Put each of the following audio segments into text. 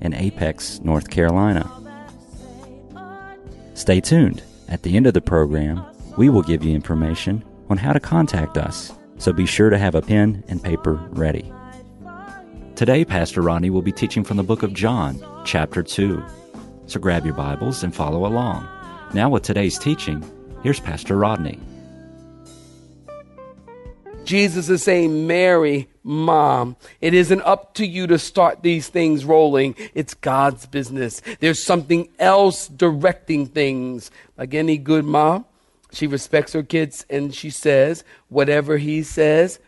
in Apex, North Carolina. Stay tuned. At the end of the program, we will give you information on how to contact us, so be sure to have a pen and paper ready. Today, Pastor Rodney will be teaching from the book of John, chapter 2. So grab your Bibles and follow along. Now, with today's teaching, here's Pastor Rodney. Jesus is saying, Mary, mom, it isn't up to you to start these things rolling. It's God's business. There's something else directing things. Like any good mom, she respects her kids and she says, whatever he says,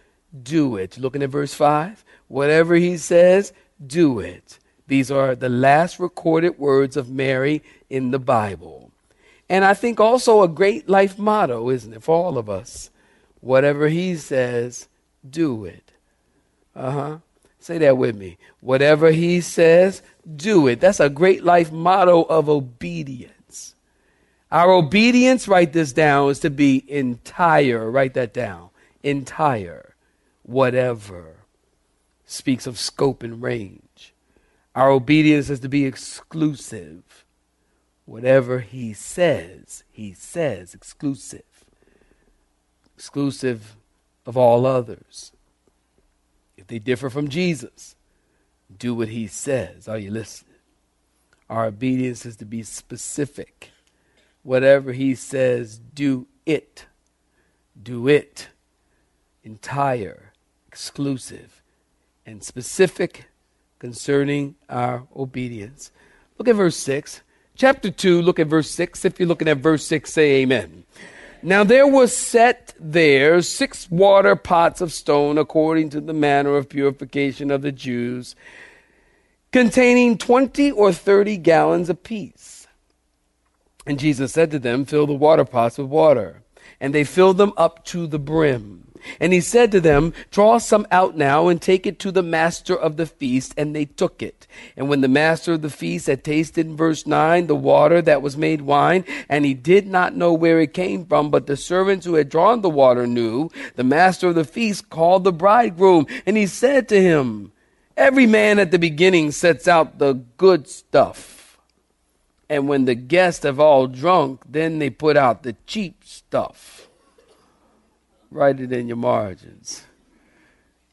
do it. Looking at verse 5, whatever he says, do it. These are the last recorded words of Mary in the Bible. And I think also a great life motto, isn't it, for all of us? Whatever he says, do it. Uh huh. Say that with me. Whatever he says, do it. That's a great life motto of obedience. Our obedience, write this down, is to be entire. Write that down. Entire. Whatever. Speaks of scope and range. Our obedience is to be exclusive. Whatever he says, he says exclusive exclusive of all others. If they differ from Jesus, do what he says. Are you listening? Our obedience is to be specific. Whatever he says, do it. Do it. Entire, exclusive, and specific concerning our obedience. Look at verse 6. Chapter 2, look at verse 6. If you're looking at verse 6, say amen. Now there were set there six water pots of stone according to the manner of purification of the Jews, containing twenty or thirty gallons apiece. And Jesus said to them, Fill the water pots with water. And they filled them up to the brim. And he said to them, Draw some out now and take it to the master of the feast. And they took it. And when the master of the feast had tasted, in verse 9, the water that was made wine, and he did not know where it came from, but the servants who had drawn the water knew, the master of the feast called the bridegroom. And he said to him, Every man at the beginning sets out the good stuff. And when the guests have all drunk, then they put out the cheap stuff Write it in your margins.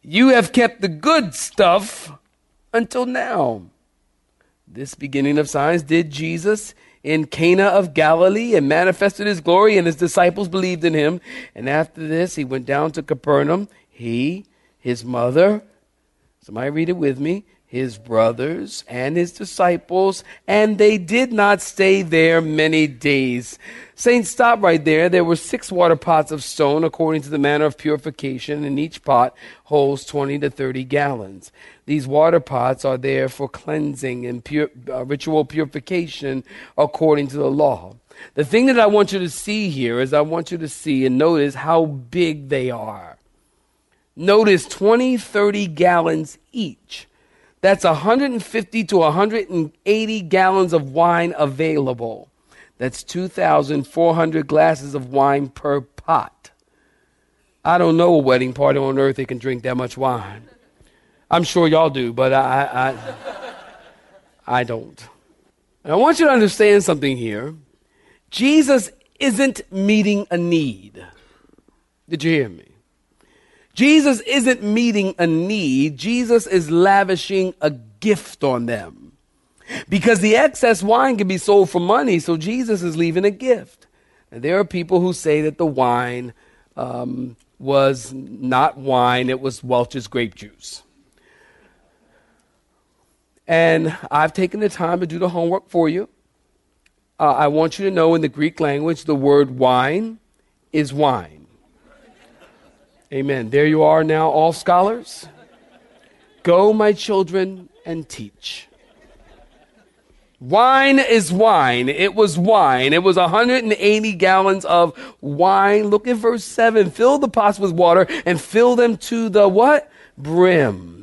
You have kept the good stuff until now. This beginning of signs did Jesus in Cana of Galilee and manifested his glory, and his disciples believed in him. And after this, he went down to Capernaum. He, his mother, somebody read it with me, his brothers and his disciples, and they did not stay there many days. Saints, stop right there. There were six water pots of stone according to the manner of purification, and each pot holds 20 to 30 gallons. These water pots are there for cleansing and pure, uh, ritual purification according to the law. The thing that I want you to see here is I want you to see and notice how big they are. Notice 20, 30 gallons each. That's 150 to 180 gallons of wine available. That's 2,400 glasses of wine per pot. I don't know a wedding party on earth that can drink that much wine. I'm sure y'all do, but I, I, I don't. And I want you to understand something here. Jesus isn't meeting a need. Did you hear me? Jesus isn't meeting a need, Jesus is lavishing a gift on them. Because the excess wine can be sold for money, so Jesus is leaving a gift. And there are people who say that the wine um, was not wine, it was Welch's grape juice. And I've taken the time to do the homework for you. Uh, I want you to know in the Greek language, the word wine is wine. Amen. There you are now, all scholars. Go, my children, and teach. Wine is wine. It was wine. It was 180 gallons of wine. Look at verse 7. Fill the pots with water and fill them to the what? Brim.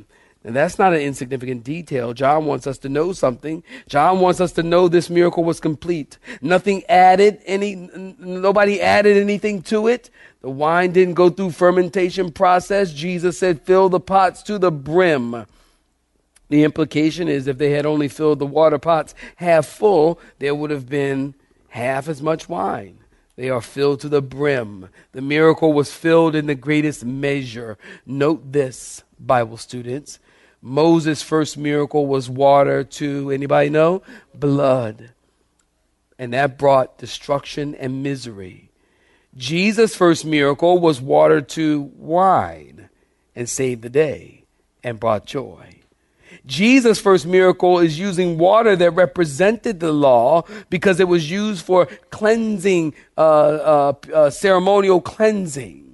And that's not an insignificant detail. John wants us to know something. John wants us to know this miracle was complete. Nothing added, any, nobody added anything to it. The wine didn't go through fermentation process. Jesus said, fill the pots to the brim. The implication is if they had only filled the water pots half full, there would have been half as much wine. They are filled to the brim. The miracle was filled in the greatest measure. Note this, Bible students. Moses' first miracle was water to anybody know? Blood. And that brought destruction and misery. Jesus' first miracle was water to wine and saved the day and brought joy. Jesus' first miracle is using water that represented the law because it was used for cleansing, uh, uh, uh, ceremonial cleansing.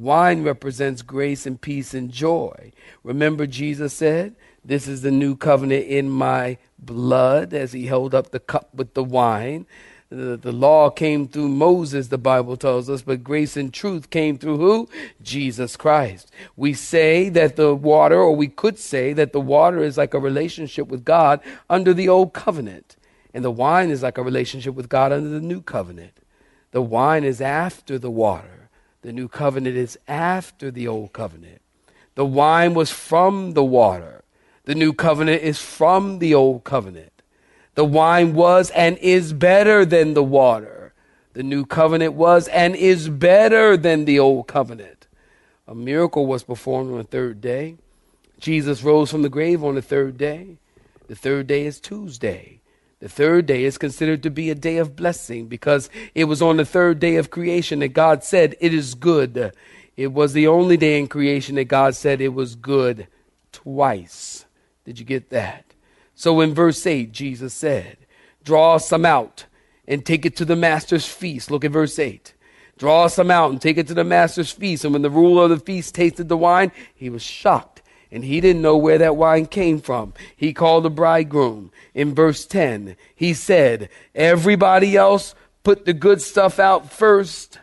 Wine represents grace and peace and joy. Remember, Jesus said, This is the new covenant in my blood, as he held up the cup with the wine. The, the law came through Moses, the Bible tells us, but grace and truth came through who? Jesus Christ. We say that the water, or we could say that the water is like a relationship with God under the old covenant, and the wine is like a relationship with God under the new covenant. The wine is after the water, the new covenant is after the old covenant. The wine was from the water, the new covenant is from the old covenant. The wine was and is better than the water. The new covenant was and is better than the old covenant. A miracle was performed on the third day. Jesus rose from the grave on the third day. The third day is Tuesday. The third day is considered to be a day of blessing because it was on the third day of creation that God said, It is good. It was the only day in creation that God said it was good twice. Did you get that? So in verse 8, Jesus said, Draw some out and take it to the master's feast. Look at verse 8. Draw some out and take it to the master's feast. And when the ruler of the feast tasted the wine, he was shocked. And he didn't know where that wine came from. He called the bridegroom. In verse 10, he said, Everybody else put the good stuff out first.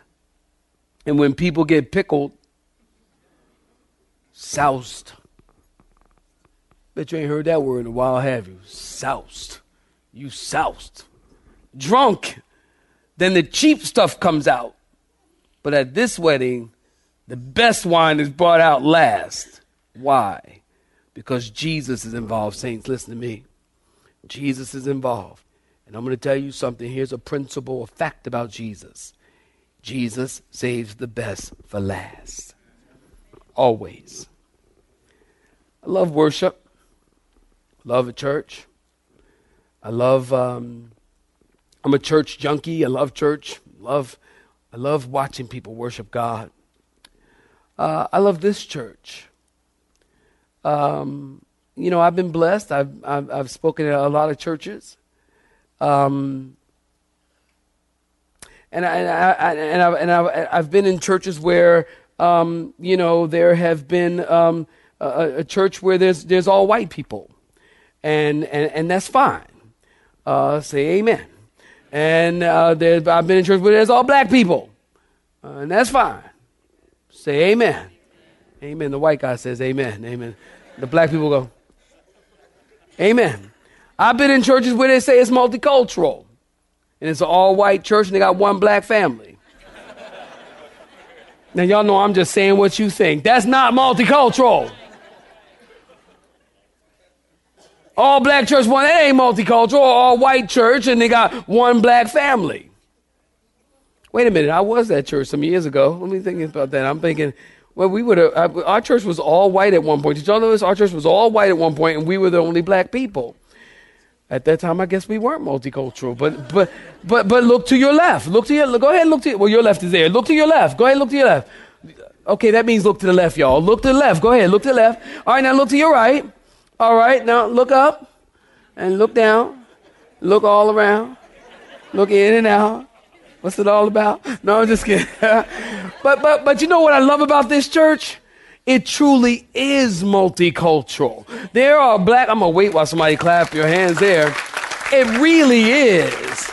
And when people get pickled, soused. Bet you ain't heard that word in a while, have you? Soused. You soused. Drunk. Then the cheap stuff comes out. But at this wedding, the best wine is brought out last. Why? Because Jesus is involved. Saints, listen to me. Jesus is involved. And I'm going to tell you something. Here's a principle, a fact about Jesus Jesus saves the best for last. Always. I love worship love a church. I love. Um, I'm a church junkie. I love church. Love. I love watching people worship God. Uh, I love this church. Um, you know, I've been blessed. I've, I've, I've spoken at a lot of churches. Um, and I, and I, and I've, and I've, I've been in churches where, um, you know, there have been um, a, a, church where there's there's all white people, and, and, and that's fine. Uh, say amen. And uh, I've been in church where there's all black people, uh, and that's fine. Say amen. Amen. The white guy says amen. Amen. The black people go, amen. I've been in churches where they say it's multicultural, and it's an all white church, and they got one black family. now, y'all know I'm just saying what you think. That's not multicultural. all black church, one, that ain't multicultural, all white church, and they got one black family. Wait a minute, I was that church some years ago. Let me think about that. I'm thinking, well, we would have, uh, our church was all white at one point. Did y'all notice our church was all white at one point, and we were the only black people? At that time, I guess we weren't multicultural. But but but but look to your left. Look to your. Go ahead. Look to. Well, your left is there. Look to your left. Go ahead. Look to your left. Okay, that means look to the left, y'all. Look to the left. Go ahead. Look to the left. All right, now look to your right. All right, now look up and look down, look all around, look in and out. What's it all about? No, I'm just kidding. but but but you know what I love about this church? It truly is multicultural. There are black. I'm gonna wait while somebody clap your hands there. It really is.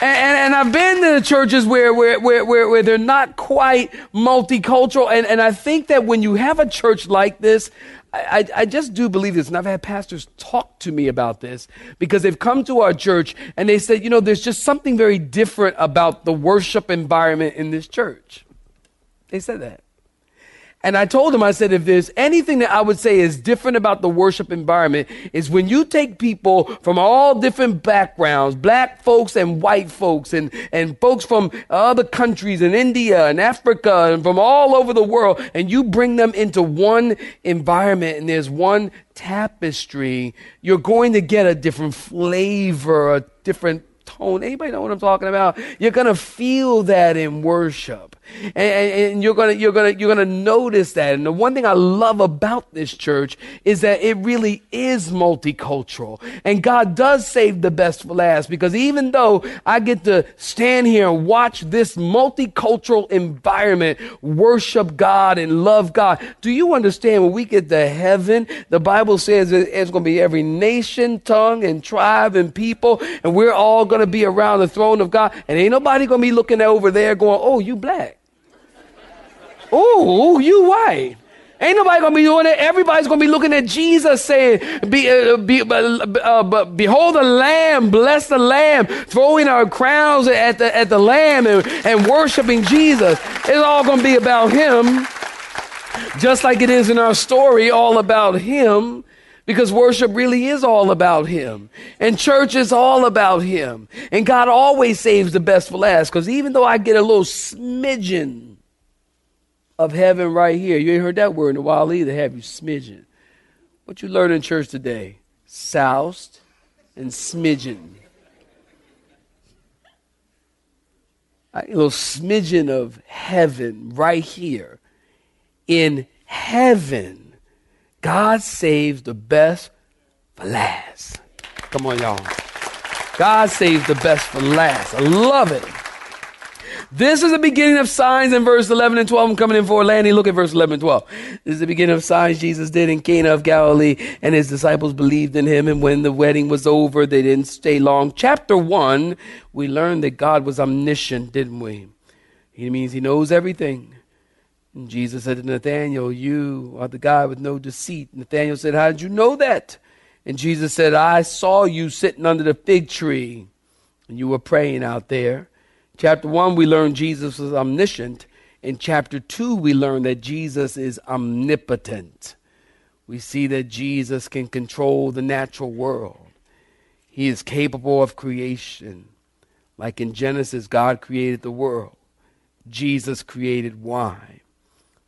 And, and, and, I've been to churches where, where, where, where, where they're not quite multicultural. And, and I think that when you have a church like this, I, I, just do believe this, and I've had pastors talk to me about this because they've come to our church and they said, you know, there's just something very different about the worship environment in this church. They said that. And I told him, I said, if there's anything that I would say is different about the worship environment, is when you take people from all different backgrounds, black folks and white folks, and, and folks from other countries in India and Africa and from all over the world, and you bring them into one environment and there's one tapestry, you're going to get a different flavor, a different tone. Anybody know what I'm talking about? You're going to feel that in worship. And, and, you're gonna you're gonna you're gonna notice that. And the one thing I love about this church is that it really is multicultural. And God does save the best for last because even though I get to stand here and watch this multicultural environment worship God and love God, do you understand when we get to heaven, the Bible says it's gonna be every nation, tongue, and tribe and people, and we're all gonna be around the throne of God, and ain't nobody gonna be looking over there going, Oh, you black. Oh, you white. Ain't nobody gonna be doing it. Everybody's gonna be looking at Jesus saying, be, uh, be, uh, uh, Behold the Lamb, bless the Lamb, throwing our crowns at the, at the Lamb and, and worshiping Jesus. It's all gonna be about Him, just like it is in our story, all about Him. Because worship really is all about Him. And church is all about Him. And God always saves the best for last. Because even though I get a little smidgen of heaven right here. You ain't heard that word in a while either, have you? Smidgen. What you learn in church today? Soused and smidgen. A little smidgen of heaven right here. In heaven, God saves the best for last. Come on, y'all. God saves the best for last. I love it. This is the beginning of signs in verse 11 and 12. I'm coming in for landing. Look at verse 11 and 12. This is the beginning of signs Jesus did in Cana of Galilee, and his disciples believed in him. And when the wedding was over, they didn't stay long. Chapter 1, we learned that God was omniscient, didn't we? He means he knows everything. And Jesus said to Nathanael, You are the guy with no deceit. Nathanael said, How did you know that? And Jesus said, I saw you sitting under the fig tree, and you were praying out there. Chapter 1, we learn Jesus was omniscient. In chapter 2, we learn that Jesus is omnipotent. We see that Jesus can control the natural world. He is capable of creation. Like in Genesis, God created the world, Jesus created wine.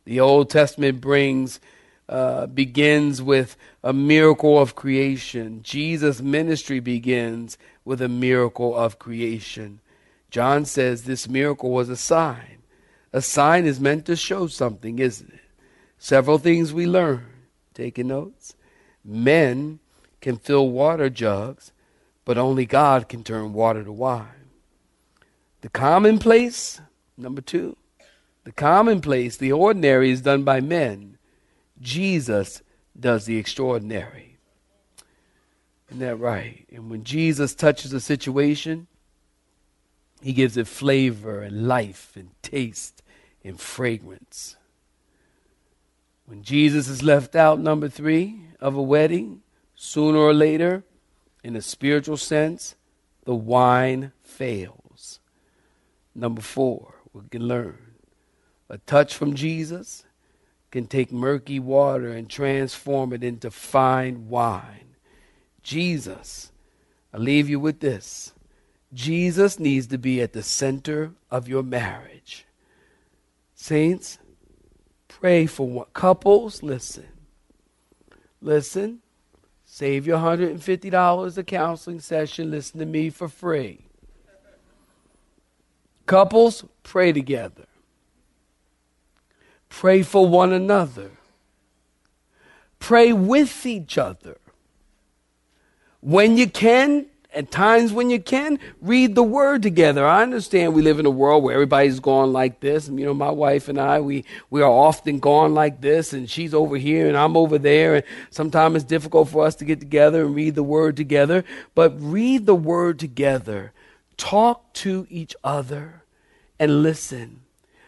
The Old Testament brings uh, begins with a miracle of creation. Jesus' ministry begins with a miracle of creation. John says this miracle was a sign. A sign is meant to show something, isn't it? Several things we learn. Taking notes. Men can fill water jugs, but only God can turn water to wine. The commonplace, number two, the commonplace, the ordinary is done by men. Jesus does the extraordinary. Isn't that right? And when Jesus touches a situation, he gives it flavor and life and taste and fragrance. When Jesus is left out, number three, of a wedding, sooner or later, in a spiritual sense, the wine fails. Number four, we can learn a touch from Jesus can take murky water and transform it into fine wine. Jesus, I leave you with this. Jesus needs to be at the center of your marriage. Saints, pray for what couples, listen. Listen. Save your $150 a counseling session. Listen to me for free. Couples, pray together. Pray for one another. Pray with each other. When you can, at times when you can, read the word together. I understand we live in a world where everybody's going like this. You know, my wife and I, we, we are often gone like this, and she's over here and I'm over there. And sometimes it's difficult for us to get together and read the word together. But read the word together. Talk to each other and listen.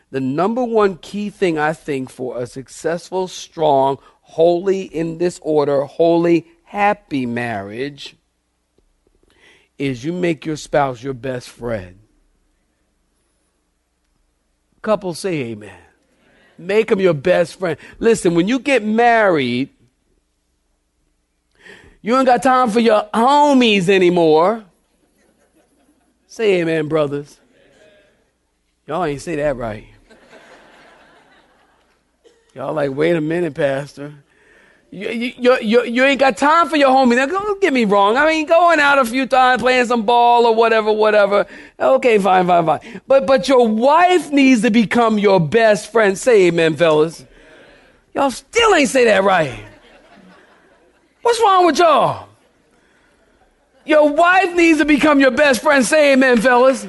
The number one key thing I think for a successful, strong, holy in this order, holy, happy marriage is you make your spouse your best friend. Couples say amen. Make them your best friend. Listen, when you get married, you ain't got time for your homies anymore. Say amen, brothers. Y'all ain't say that right. Y'all like, wait a minute, Pastor. You, you, you, you, ain't got time for your homie. Now, don't get me wrong. I mean, going out a few times, playing some ball or whatever, whatever. Okay, fine, fine, fine. But, but your wife needs to become your best friend. Say amen, fellas. Y'all still ain't say that right. What's wrong with y'all? Your wife needs to become your best friend. Say amen, fellas.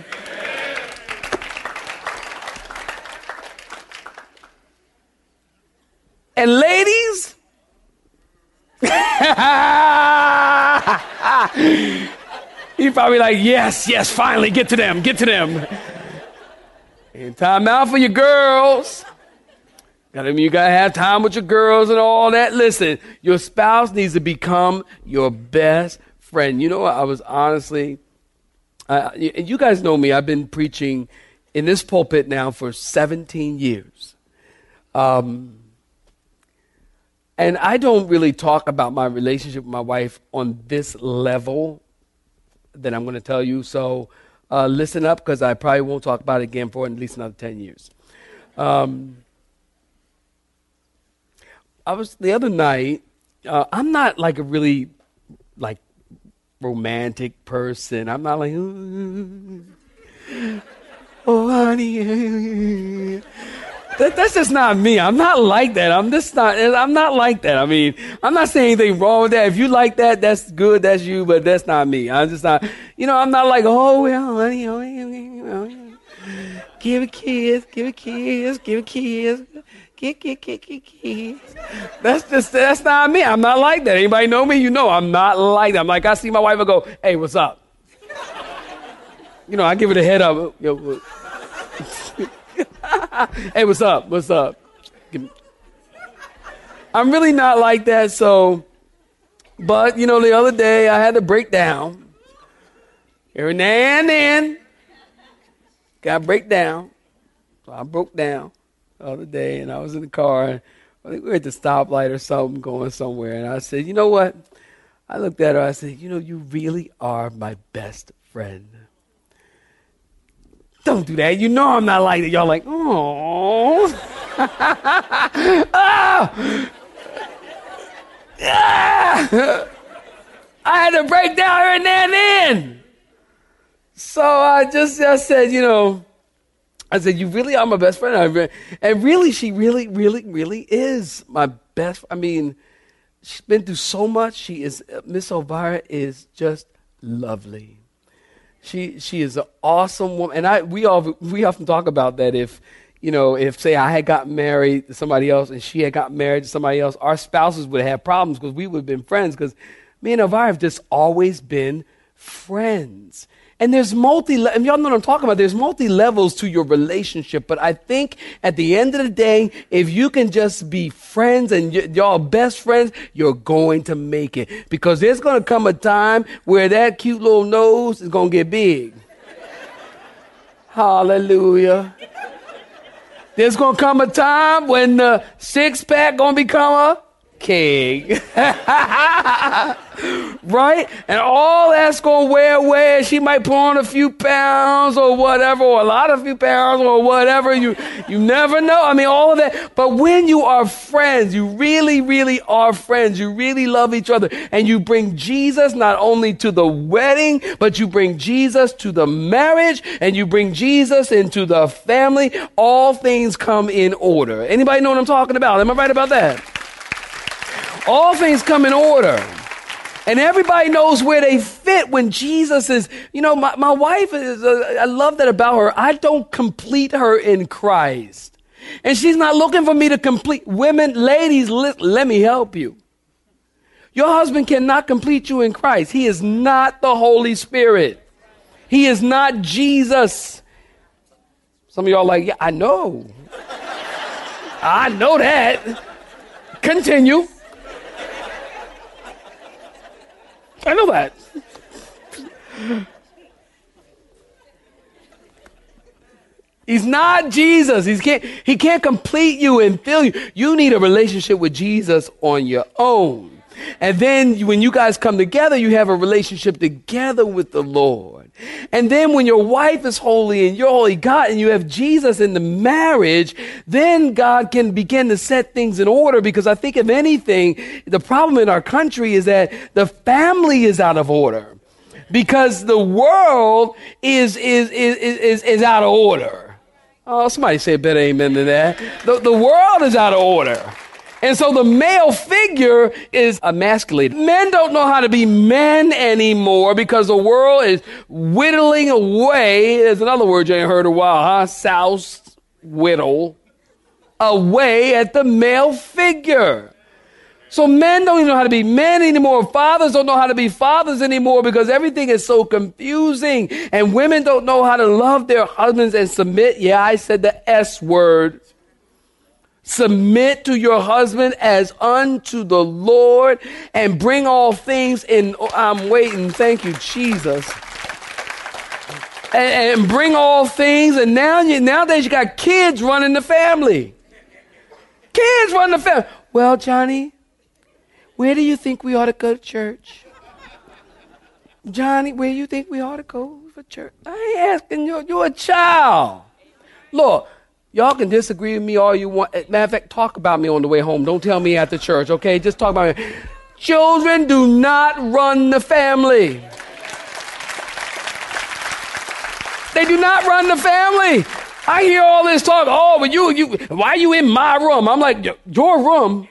And ladies, He's probably like, yes, yes, finally, get to them, get to them. And time out for your girls. Gotta, you gotta have time with your girls and all that. Listen, your spouse needs to become your best friend. You know what? I was honestly, uh, you guys know me. I've been preaching in this pulpit now for 17 years. Um, and I don't really talk about my relationship with my wife on this level that I'm going to tell you. So uh, listen up because I probably won't talk about it again for at least another 10 years. Um, I was the other night, uh, I'm not like a really like romantic person. I'm not like, oh, honey. That, that's just not me. I'm not like that. I'm just not. I'm not like that. I mean, I'm not saying anything wrong with that. If you like that, that's good. That's you. But that's not me. I'm just not. You know, I'm not like, oh well, honey, oh, oh, oh give a kiss, give a kiss, give a kiss. Kick, kick, kick, kick. That's just that's not me. I'm not like that. Anybody know me? You know I'm not like that. I'm like I see my wife and go, "Hey, what's up?" You know, I give it a head up. Yo, hey, what's up? What's up? I'm really not like that, so. But, you know, the other day I had to break down. Every now and then, got break down. So I broke down the other day, and I was in the car. And I think we were at the stoplight or something, going somewhere. And I said, you know what? I looked at her. I said, you know, you really are my best friend. Don't do that. You know I'm not like that. Y'all like, oh. oh. I had to break down her and then. So I just, I said, you know, I said, you really are my best friend. And really, she really, really, really is my best. I mean, she's been through so much. She is, uh, Miss Elvira is just lovely. She she is an awesome woman, and I we all we often talk about that. If you know, if say I had got married to somebody else and she had got married to somebody else, our spouses would have problems because we would have been friends. Because me and Elvira have just always been friends. And there's multi, and y'all know what I'm talking about. There's multi levels to your relationship. But I think at the end of the day, if you can just be friends and y- y'all best friends, you're going to make it. Because there's going to come a time where that cute little nose is going to get big. Hallelujah. There's going to come a time when the six pack going to become a king. right? And all that's going to wear away. She might put on a few pounds or whatever, or a lot of few pounds or whatever. You, you never know. I mean, all of that. But when you are friends, you really, really are friends. You really love each other. And you bring Jesus not only to the wedding, but you bring Jesus to the marriage and you bring Jesus into the family. All things come in order. Anybody know what I'm talking about? Am I right about that? All things come in order. And everybody knows where they fit when Jesus is, you know, my, my wife is, uh, I love that about her. I don't complete her in Christ. And she's not looking for me to complete. Women, ladies, let, let me help you. Your husband cannot complete you in Christ. He is not the Holy Spirit. He is not Jesus. Some of y'all like, yeah, I know. I know that. Continue. I know that. He's not Jesus. He can't, he can't complete you and fill you. You need a relationship with Jesus on your own. And then when you guys come together, you have a relationship together with the Lord. And then when your wife is holy and you're holy God and you have Jesus in the marriage, then God can begin to set things in order because I think if anything, the problem in our country is that the family is out of order because the world is, is, is, is, is out of order. Oh, somebody say a better amen than that. The, the world is out of order. And so the male figure is emasculated. Men don't know how to be men anymore because the world is whittling away. There's another word you ain't heard a while, huh? Souse, whittle, away at the male figure. So men don't even know how to be men anymore. Fathers don't know how to be fathers anymore because everything is so confusing. And women don't know how to love their husbands and submit. Yeah, I said the S word Submit to your husband as unto the Lord and bring all things in. I'm waiting. Thank you, Jesus. And, and bring all things. And now you, nowadays you got kids running the family. Kids running the family. Well, Johnny, where do you think we ought to go to church? Johnny, where do you think we ought to go for church? I ain't asking you. You're a child. Look, Y'all can disagree with me all you want. Matter of fact, talk about me on the way home. Don't tell me at the church, okay? Just talk about me. Children do not run the family. They do not run the family. I hear all this talk. Oh, but you, you, why are you in my room? I'm like, your room.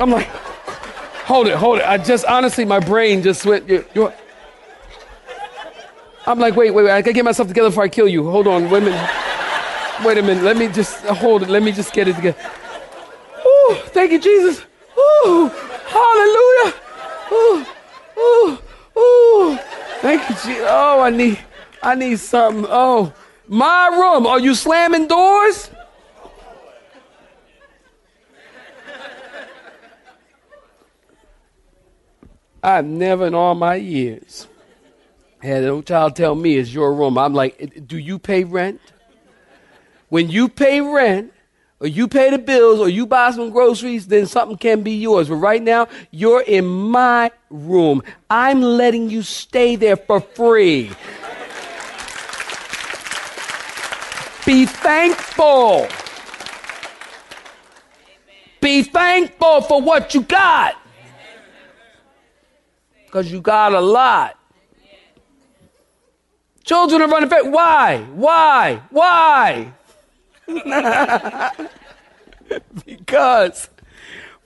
I'm like, hold it, hold it. I just honestly, my brain just went. Your, I'm like, wait, wait, wait. I gotta get myself together before I kill you. Hold on, wait a minute. Wait a minute. Let me just uh, hold it. Let me just get it together. Ooh, thank you, Jesus. Ooh, hallelujah. Ooh, ooh, ooh. Thank you, Jesus. Oh, I need, I need something. Oh, my room. Are you slamming doors? I've never in all my years had a child tell me it's your room. I'm like, do you pay rent? When you pay rent, or you pay the bills, or you buy some groceries, then something can be yours. But right now, you're in my room. I'm letting you stay there for free. Be thankful. Be thankful for what you got. Because you got a lot. Children are running fast. Why? Why? Why? because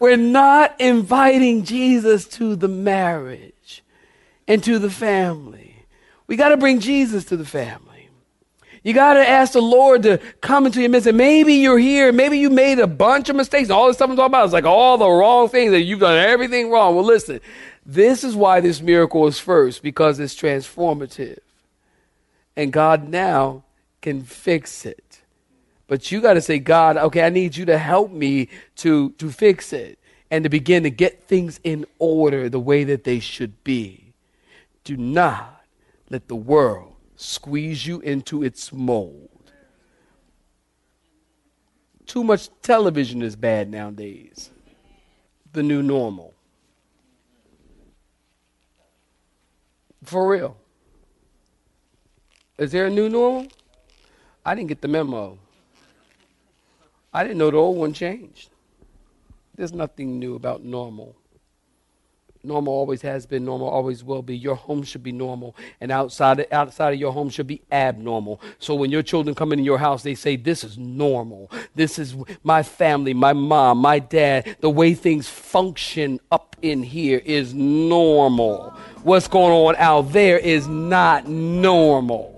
we're not inviting Jesus to the marriage and to the family. We got to bring Jesus to the family. You got to ask the Lord to come into your midst. And maybe you're here. Maybe you made a bunch of mistakes. All this stuff I'm talking about is like all the wrong things that you've done everything wrong. Well, listen, this is why this miracle is first because it's transformative and God now can fix it. But you got to say, God, okay, I need you to help me to, to fix it and to begin to get things in order the way that they should be. Do not let the world squeeze you into its mold. Too much television is bad nowadays. The new normal. For real. Is there a new normal? I didn't get the memo. I didn't know the old one changed. There's nothing new about normal. Normal always has been, normal always will be. Your home should be normal, and outside outside of your home should be abnormal. So when your children come into your house, they say, "This is normal. This is my family, my mom, my dad. The way things function up in here is normal. What's going on out there is not normal."